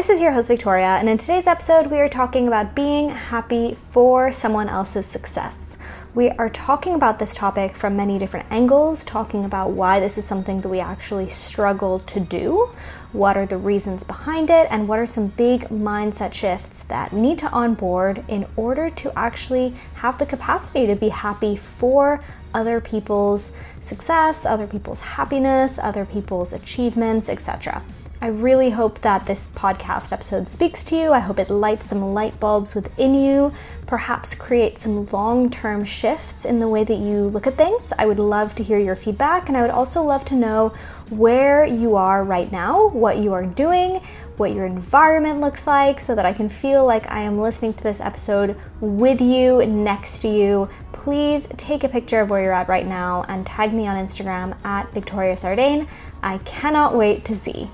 This is your host, Victoria, and in today's episode, we are talking about being happy for someone else's success. We are talking about this topic from many different angles, talking about why this is something that we actually struggle to do, what are the reasons behind it, and what are some big mindset shifts that we need to onboard in order to actually have the capacity to be happy for other people's success, other people's happiness, other people's achievements, etc. I really hope that this podcast episode speaks to you. I hope it lights some light bulbs within you, perhaps create some long term shifts in the way that you look at things. I would love to hear your feedback, and I would also love to know where you are right now, what you are doing, what your environment looks like, so that I can feel like I am listening to this episode with you, next to you. Please take a picture of where you're at right now and tag me on Instagram at Victoria Sardain. I cannot wait to see.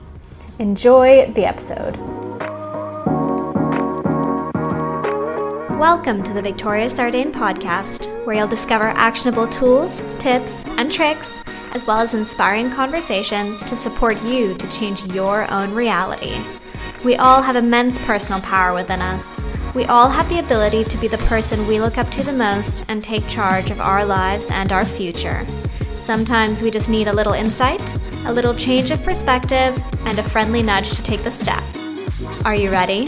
Enjoy the episode. Welcome to the Victoria Sardain podcast, where you'll discover actionable tools, tips, and tricks, as well as inspiring conversations to support you to change your own reality. We all have immense personal power within us. We all have the ability to be the person we look up to the most and take charge of our lives and our future. Sometimes we just need a little insight, a little change of perspective, and a friendly nudge to take the step. Are you ready?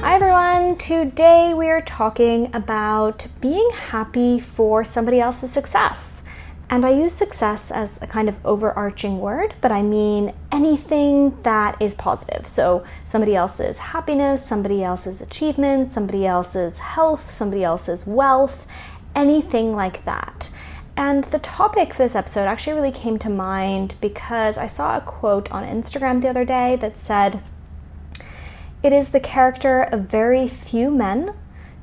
Hi everyone! Today we are talking about being happy for somebody else's success. And I use success as a kind of overarching word, but I mean anything that is positive. So, somebody else's happiness, somebody else's achievements, somebody else's health, somebody else's wealth, anything like that. And the topic for this episode actually really came to mind because I saw a quote on Instagram the other day that said, It is the character of very few men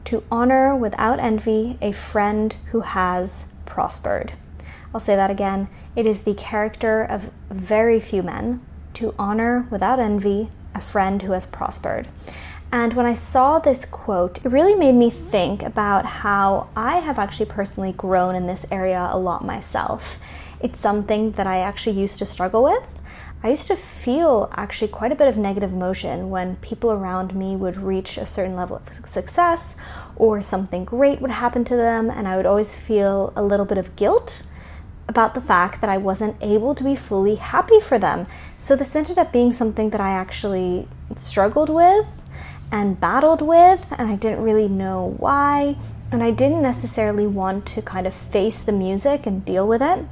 to honor without envy a friend who has prospered. I'll say that again. It is the character of very few men to honor without envy a friend who has prospered. And when I saw this quote, it really made me think about how I have actually personally grown in this area a lot myself. It's something that I actually used to struggle with. I used to feel actually quite a bit of negative emotion when people around me would reach a certain level of success or something great would happen to them, and I would always feel a little bit of guilt about the fact that I wasn't able to be fully happy for them. So this ended up being something that I actually struggled with and battled with, and I didn't really know why. And I didn't necessarily want to kind of face the music and deal with it.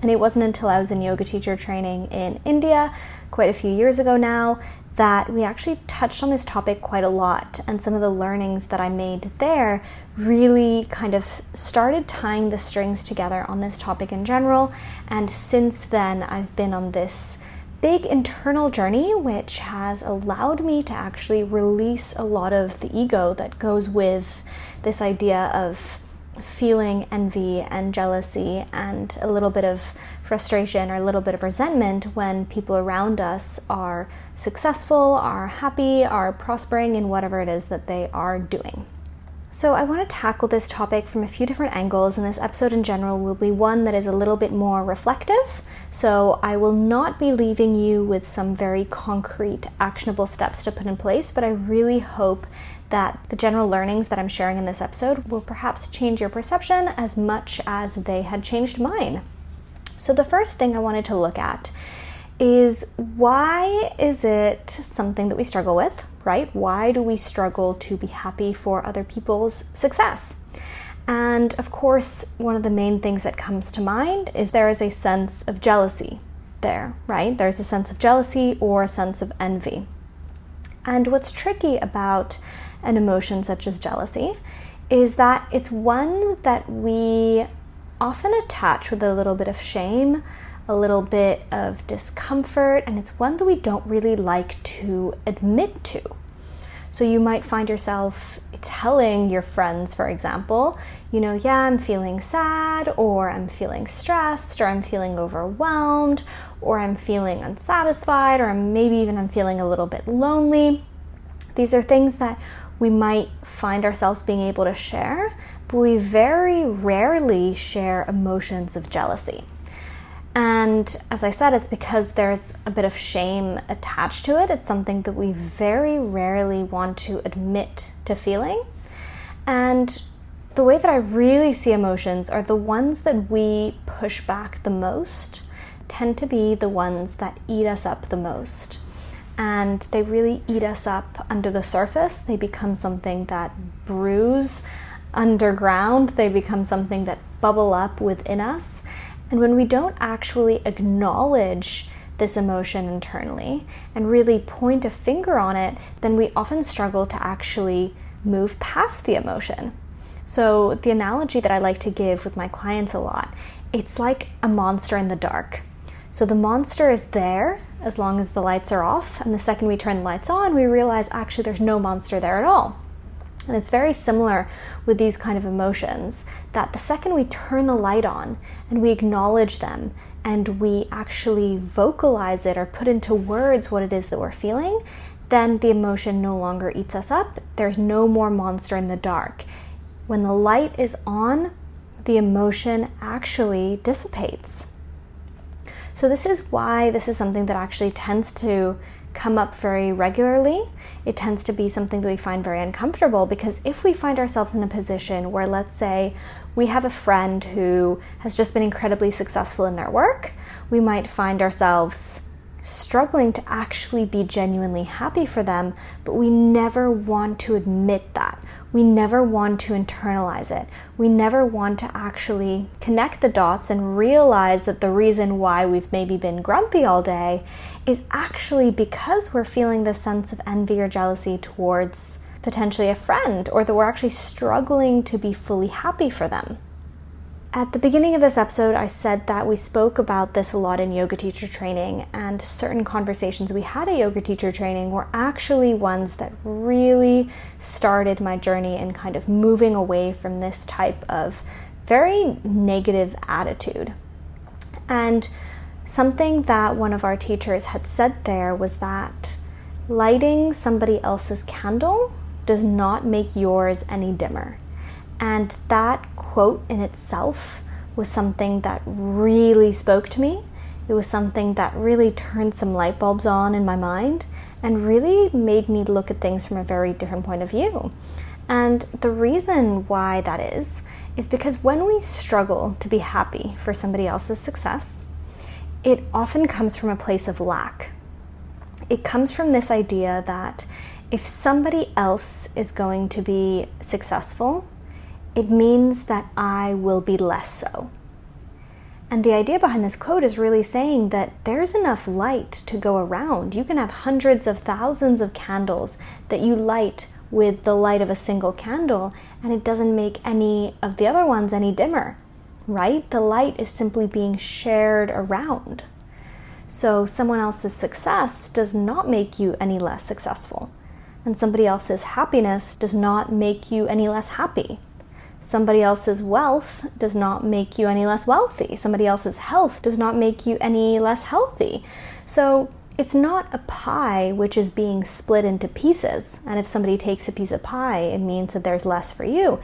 And it wasn't until I was in yoga teacher training in India quite a few years ago now that we actually touched on this topic quite a lot, and some of the learnings that I made there really kind of started tying the strings together on this topic in general. And since then, I've been on this big internal journey, which has allowed me to actually release a lot of the ego that goes with this idea of feeling envy and jealousy and a little bit of frustration or a little bit of resentment when people around us are successful, are happy, are prospering in whatever it is that they are doing. So, I want to tackle this topic from a few different angles, and this episode in general will be one that is a little bit more reflective. So, I will not be leaving you with some very concrete, actionable steps to put in place, but I really hope that the general learnings that I'm sharing in this episode will perhaps change your perception as much as they had changed mine. So, the first thing I wanted to look at is why is it something that we struggle with, right? Why do we struggle to be happy for other people's success? And of course, one of the main things that comes to mind is there is a sense of jealousy there, right? There's a sense of jealousy or a sense of envy. And what's tricky about an emotion such as jealousy is that it's one that we often attached with a little bit of shame, a little bit of discomfort, and it's one that we don't really like to admit to. So you might find yourself telling your friends, for example, you know, yeah, I'm feeling sad, or I'm feeling stressed, or I'm feeling overwhelmed, or I'm feeling unsatisfied, or maybe even I'm feeling a little bit lonely. These are things that we might find ourselves being able to share, but we very rarely share emotions of jealousy. And as I said, it's because there's a bit of shame attached to it. It's something that we very rarely want to admit to feeling. And the way that I really see emotions are the ones that we push back the most tend to be the ones that eat us up the most. And they really eat us up under the surface. They become something that brews underground, they become something that bubble up within us. And when we don't actually acknowledge this emotion internally and really point a finger on it, then we often struggle to actually move past the emotion. So, the analogy that I like to give with my clients a lot, it's like a monster in the dark. So, the monster is there as long as the lights are off, and the second we turn the lights on, we realize actually there's no monster there at all. And it's very similar with these kind of emotions that the second we turn the light on and we acknowledge them and we actually vocalize it or put into words what it is that we're feeling, then the emotion no longer eats us up. There's no more monster in the dark. When the light is on, the emotion actually dissipates. So, this is why this is something that actually tends to come up very regularly. It tends to be something that we find very uncomfortable because if we find ourselves in a position where, let's say, we have a friend who has just been incredibly successful in their work, we might find ourselves struggling to actually be genuinely happy for them, but we never want to admit that. We never want to internalize it. We never want to actually connect the dots and realize that the reason why we've maybe been grumpy all day is actually because we're feeling this sense of envy or jealousy towards potentially a friend, or that we're actually struggling to be fully happy for them. At the beginning of this episode, I said that we spoke about this a lot in yoga teacher training, and certain conversations we had at yoga teacher training were actually ones that really started my journey in kind of moving away from this type of very negative attitude. And something that one of our teachers had said there was that lighting somebody else's candle does not make yours any dimmer. And that quote in itself was something that really spoke to me. It was something that really turned some light bulbs on in my mind and really made me look at things from a very different point of view. And the reason why that is, is because when we struggle to be happy for somebody else's success, it often comes from a place of lack. It comes from this idea that if somebody else is going to be successful, it means that I will be less so. And the idea behind this quote is really saying that there's enough light to go around. You can have hundreds of thousands of candles that you light with the light of a single candle, and it doesn't make any of the other ones any dimmer, right? The light is simply being shared around. So, someone else's success does not make you any less successful, and somebody else's happiness does not make you any less happy. Somebody else's wealth does not make you any less wealthy. Somebody else's health does not make you any less healthy. So it's not a pie which is being split into pieces. And if somebody takes a piece of pie, it means that there's less for you.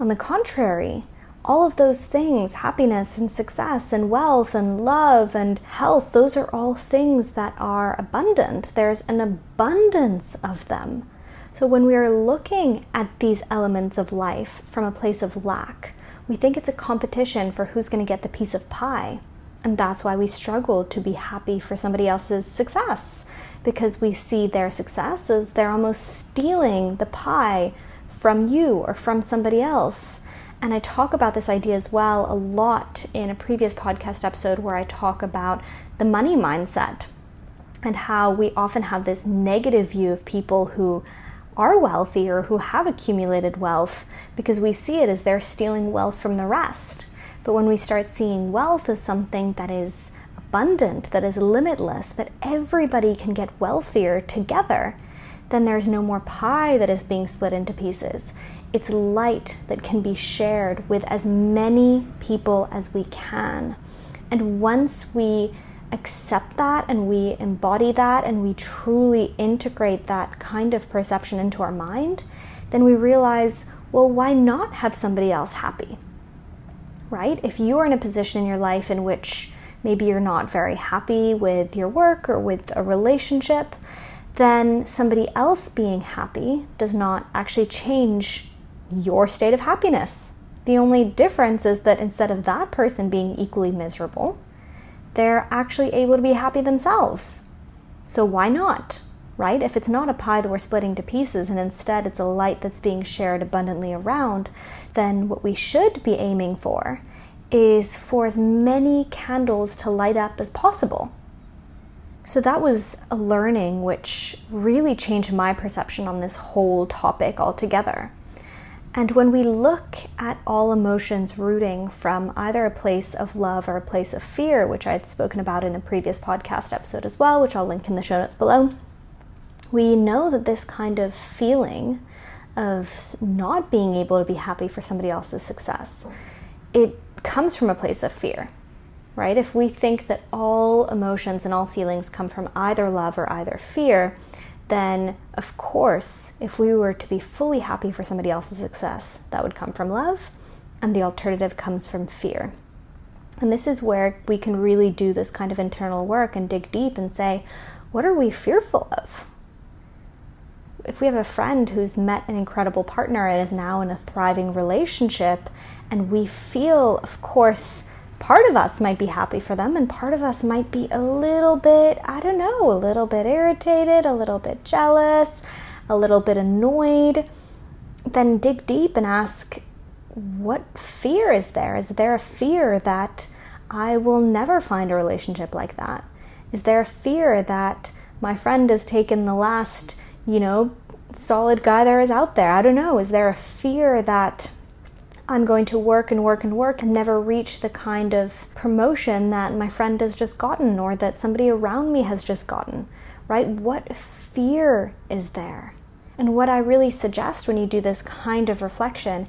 On the contrary, all of those things happiness and success and wealth and love and health those are all things that are abundant. There's an abundance of them. So when we are looking at these elements of life from a place of lack, we think it's a competition for who's going to get the piece of pie. And that's why we struggle to be happy for somebody else's success because we see their success as they're almost stealing the pie from you or from somebody else. And I talk about this idea as well a lot in a previous podcast episode where I talk about the money mindset and how we often have this negative view of people who are wealthy or who have accumulated wealth because we see it as they're stealing wealth from the rest. But when we start seeing wealth as something that is abundant, that is limitless, that everybody can get wealthier together, then there's no more pie that is being split into pieces. It's light that can be shared with as many people as we can. And once we accept that and we embody that and we truly integrate that kind of perception into our mind, then we realize, well, why not have somebody else happy? Right? If you are in a position in your life in which maybe you're not very happy with your work or with a relationship, then somebody else being happy does not actually change your state of happiness. The only difference is that instead of that person being equally miserable, they're actually able to be happy themselves. So why not? Right? If it's not a pie that we're splitting to pieces and instead it's a light that's being shared abundantly around, then what we should be aiming for is for as many candles to light up as possible. So that was a learning which really changed my perception on this whole topic altogether. And when we look at all emotions rooting from either a place of love or a place of fear, which I had spoken about in a previous podcast episode as well, which I'll link in the show notes below, we know that this kind of feeling of not being able to be happy for somebody else's success, it comes from a place of fear, right? If we think that all emotions and all feelings come from either love or either fear, then of course, if we were to be fully happy for somebody else's success, that would come from love, and the alternative comes from fear. And this is where we can really do this kind of internal work and dig deep and say, what are we fearful of? If we have a friend who's met an incredible partner and is now in a thriving relationship, and we feel, of course, part of us might be happy for them, and part of us might be a little bit, I don't know, a little bit irritated, a little bit jealous, a little bit annoyed. Then dig deep and ask, what fear is there? Is there a fear that I will never find a relationship like that? Is there a fear that my friend has taken the last, you know, solid guy there is out there? I don't know. Is there a fear that I'm going to work and work and work and never reach the kind of promotion that my friend has just gotten or that somebody around me has just gotten, right? What fear is there? And what I really suggest when you do this kind of reflection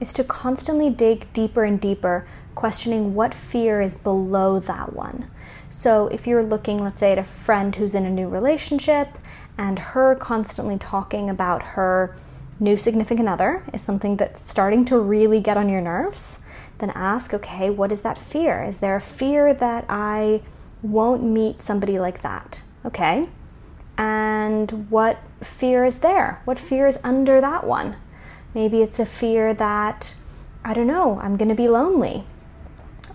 is to constantly dig deeper and deeper, questioning what fear is below that one. So if you're looking, let's say, at a friend who's in a new relationship and her constantly talking about her new significant other is something that's starting to really get on your nerves, then ask, okay, what is that fear? Is there a fear that I won't meet somebody like that? Okay. And what fear is there? What fear is under that one? Maybe it's a fear that, I don't know, I'm going to be lonely.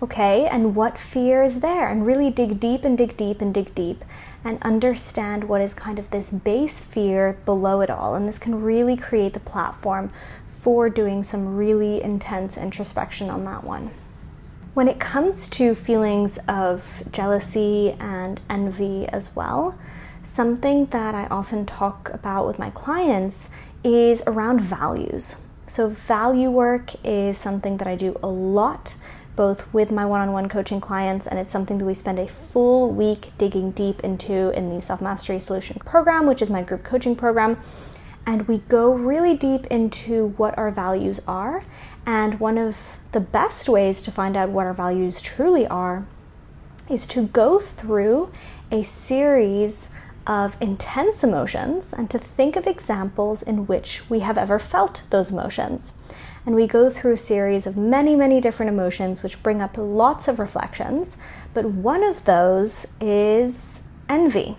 Okay, and what fear is there? And really dig deep and dig deep and dig deep and understand what is kind of this base fear below it all. And this can really create the platform for doing some really intense introspection on that one. When it comes to feelings of jealousy and envy as well, something that I often talk about with my clients is around values. So, value work is something that I do a lot both with my one on one coaching clients, and it's something that we spend a full week digging deep into in the Self Mastery Solution program, which is my group coaching program. And we go really deep into what our values are. And one of the best ways to find out what our values truly are is to go through a series of intense emotions and to think of examples in which we have ever felt those emotions and we go through a series of many, many different emotions which bring up lots of reflections, but one of those is envy.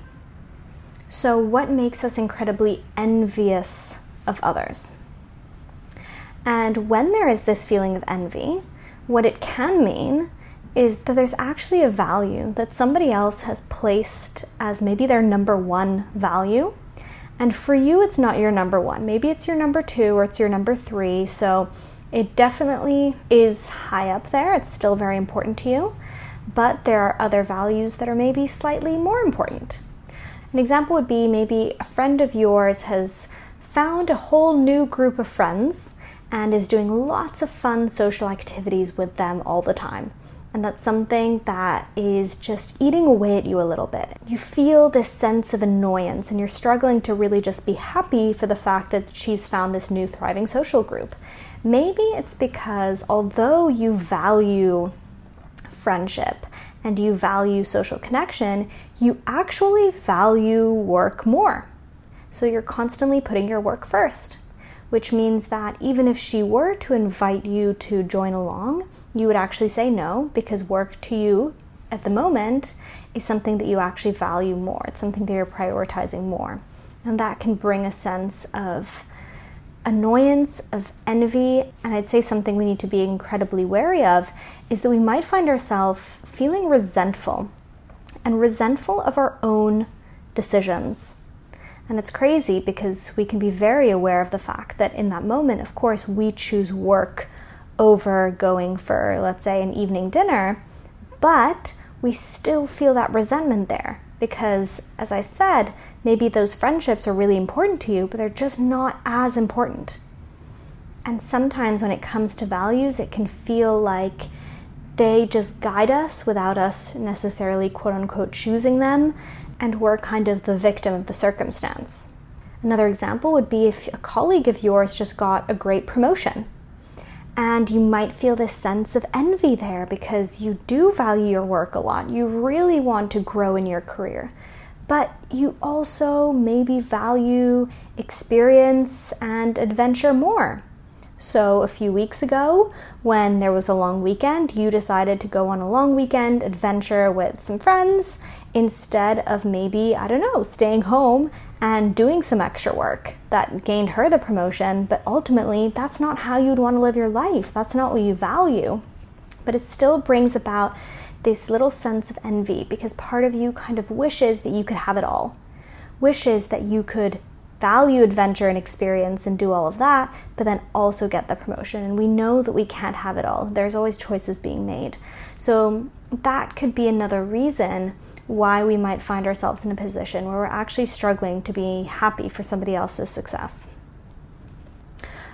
So, what makes us incredibly envious of others? And when there is this feeling of envy, what it can mean is that there's actually a value that somebody else has placed as maybe their number one value and for you, it's not your number one. Maybe it's your number two or it's your number three. So it definitely is high up there. It's still very important to you. But there are other values that are maybe slightly more important. An example would be maybe a friend of yours has found a whole new group of friends and is doing lots of fun social activities with them all the time and that's something that is just eating away at you a little bit. You feel this sense of annoyance and you're struggling to really just be happy for the fact that she's found this new thriving social group. Maybe it's because although you value friendship and you value social connection, you actually value work more. So you're constantly putting your work first which means that even if she were to invite you to join along, you would actually say no because work to you at the moment is something that you actually value more. It's something that you're prioritizing more. And that can bring a sense of annoyance, of envy, and I'd say something we need to be incredibly wary of is that we might find ourselves feeling resentful and resentful of our own decisions. And it's crazy because we can be very aware of the fact that in that moment, of course, we choose work over going for, let's say, an evening dinner, but we still feel that resentment there because, as I said, maybe those friendships are really important to you, but they're just not as important. And sometimes when it comes to values, it can feel like they just guide us without us necessarily, quote unquote, choosing them, and we're kind of the victim of the circumstance. Another example would be if a colleague of yours just got a great promotion and you might feel this sense of envy there because you do value your work a lot. You really want to grow in your career. But you also maybe value experience and adventure more. So, a few weeks ago, when there was a long weekend, you decided to go on a long weekend adventure with some friends instead of maybe, I don't know, staying home and doing some extra work that gained her the promotion. But ultimately, that's not how you'd want to live your life. That's not what you value. But it still brings about this little sense of envy because part of you kind of wishes that you could have it all, wishes that you could value adventure and experience and do all of that, but then also get the promotion. And we know that we can't have it all. There's always choices being made. So that could be another reason why we might find ourselves in a position where we're actually struggling to be happy for somebody else's success.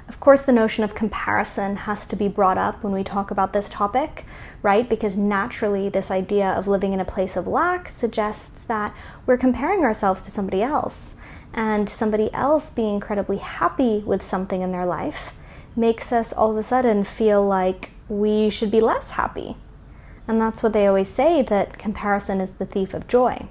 Of course, the notion of comparison has to be brought up when we talk about this topic, right? Because naturally, this idea of living in a place of lack suggests that we're comparing ourselves to somebody else and somebody else being incredibly happy with something in their life makes us all of a sudden feel like we should be less happy. And that's what they always say that comparison is the thief of joy.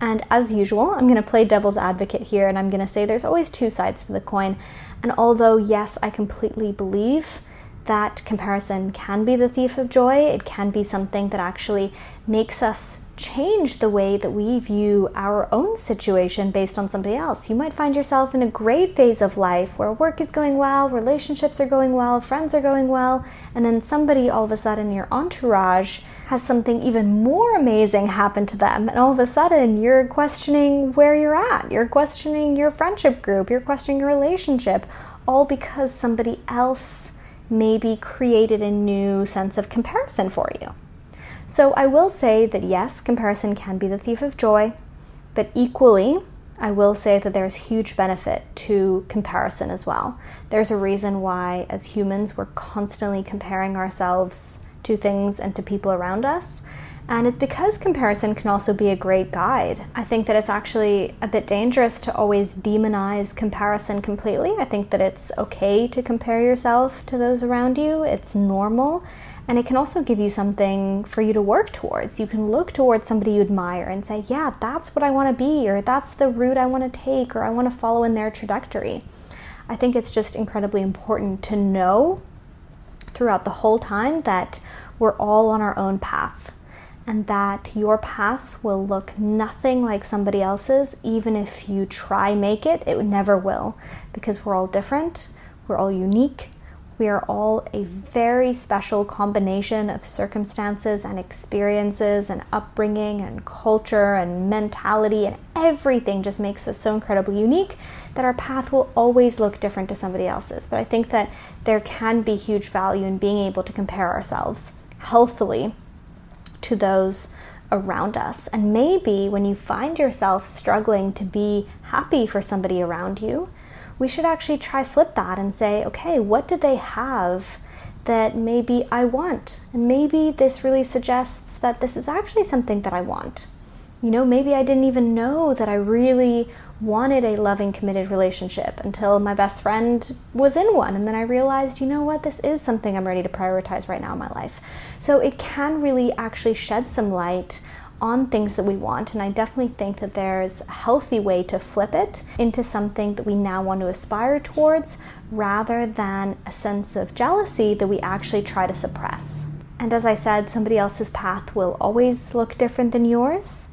And as usual, I'm going to play devil's advocate here and I'm going to say there's always two sides to the coin. And although, yes, I completely believe that comparison can be the thief of joy, it can be something that actually makes us change the way that we view our own situation based on somebody else. You might find yourself in a great phase of life where work is going well, relationships are going well, friends are going well, and then somebody all of a sudden, your entourage, has something even more amazing happen to them. And all of a sudden, you're questioning where you're at. You're questioning your friendship group. You're questioning your relationship, all because somebody else maybe created a new sense of comparison for you. So I will say that yes, comparison can be the thief of joy, but equally, I will say that there's huge benefit to comparison as well. There's a reason why, as humans, we're constantly comparing ourselves to things and to people around us. And it's because comparison can also be a great guide. I think that it's actually a bit dangerous to always demonize comparison completely. I think that it's okay to compare yourself to those around you, it's normal. And it can also give you something for you to work towards. You can look towards somebody you admire and say, yeah, that's what I want to be, or that's the route I want to take, or I want to follow in their trajectory. I think it's just incredibly important to know throughout the whole time that we're all on our own path and that your path will look nothing like somebody else's. Even if you try make it it never will because we're all different. We're all unique. We are all a very special combination of circumstances and experiences and upbringing and culture and mentality, and everything just makes us so incredibly unique that our path will always look different to somebody else's. But I think that there can be huge value in being able to compare ourselves healthily to those around us. And maybe when you find yourself struggling to be happy for somebody around you, we should actually try flip that and say, okay, what do they have that maybe I want? And maybe this really suggests that this is actually something that I want. You know, maybe I didn't even know that I really wanted a loving, committed relationship until my best friend was in one. And then I realized, you know what, this is something I'm ready to prioritize right now in my life. So it can really actually shed some light on things that we want. And I definitely think that there's a healthy way to flip it into something that we now want to aspire towards rather than a sense of jealousy that we actually try to suppress. And as I said, somebody else's path will always look different than yours.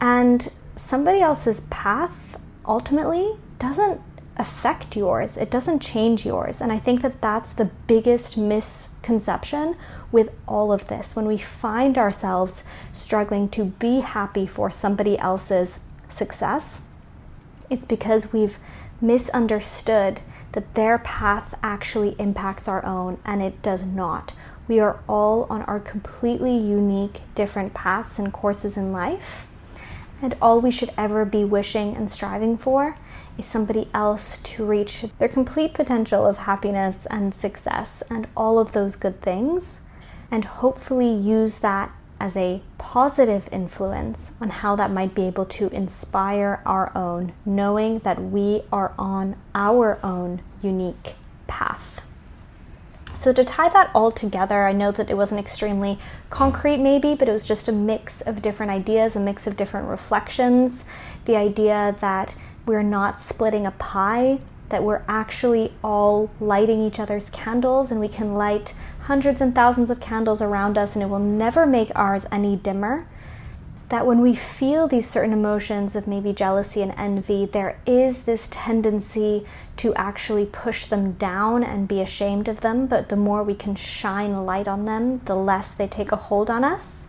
And somebody else's path ultimately doesn't affect yours, it doesn't change yours. And I think that that's the biggest misconception with all of this. When we find ourselves struggling to be happy for somebody else's success, it's because we've misunderstood that their path actually impacts our own, and it does not. We are all on our completely unique, different paths and courses in life. And all we should ever be wishing and striving for is somebody else to reach their complete potential of happiness and success and all of those good things, and hopefully use that as a positive influence on how that might be able to inspire our own, knowing that we are on our own unique path. So, to tie that all together, I know that it wasn't extremely concrete, maybe, but it was just a mix of different ideas, a mix of different reflections. The idea that we're not splitting a pie, that we're actually all lighting each other's candles, and we can light hundreds and thousands of candles around us, and it will never make ours any dimmer that when we feel these certain emotions of maybe jealousy and envy, there is this tendency to actually push them down and be ashamed of them. But the more we can shine light on them, the less they take a hold on us.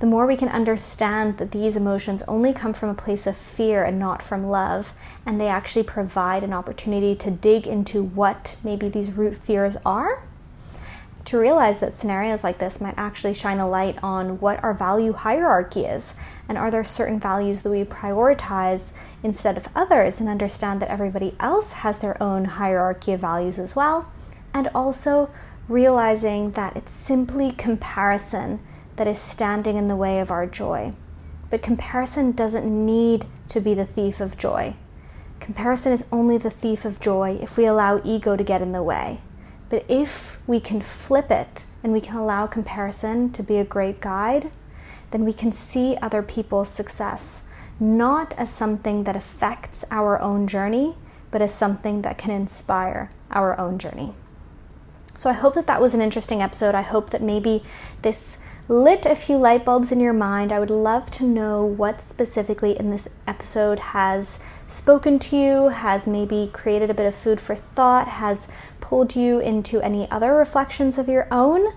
The more we can understand that these emotions only come from a place of fear and not from love, and they actually provide an opportunity to dig into what maybe these root fears are to realize that scenarios like this might actually shine a light on what our value hierarchy is and are there certain values that we prioritize instead of others and understand that everybody else has their own hierarchy of values as well and also realizing that it's simply comparison that is standing in the way of our joy. But comparison doesn't need to be the thief of joy. Comparison is only the thief of joy if we allow ego to get in the way but if we can flip it and we can allow comparison to be a great guide, then we can see other people's success not as something that affects our own journey, but as something that can inspire our own journey. So I hope that that was an interesting episode. I hope that maybe this lit a few light bulbs in your mind. I would love to know what specifically in this episode has spoken to you, has maybe created a bit of food for thought, has pulled you into any other reflections of your own.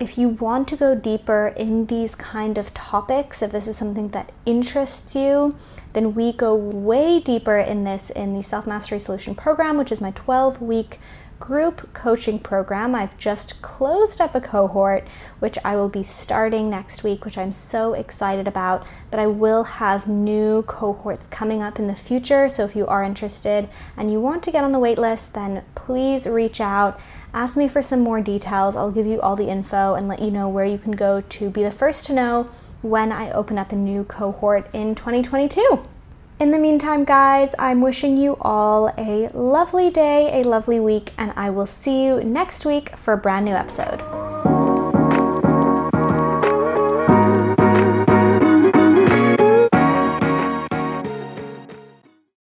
If you want to go deeper in these kind of topics, if this is something that interests you, then we go way deeper in this in the Self Mastery Solution program, which is my 12 week group coaching program. I've just closed up a cohort, which I will be starting next week, which I'm so excited about. But I will have new cohorts coming up in the future. So if you are interested and you want to get on the wait list, then please reach out. Ask me for some more details. I'll give you all the info and let you know where you can go to be the first to know when I open up a new cohort in 2022. In the meantime, guys, I'm wishing you all a lovely day, a lovely week, and I will see you next week for a brand new episode.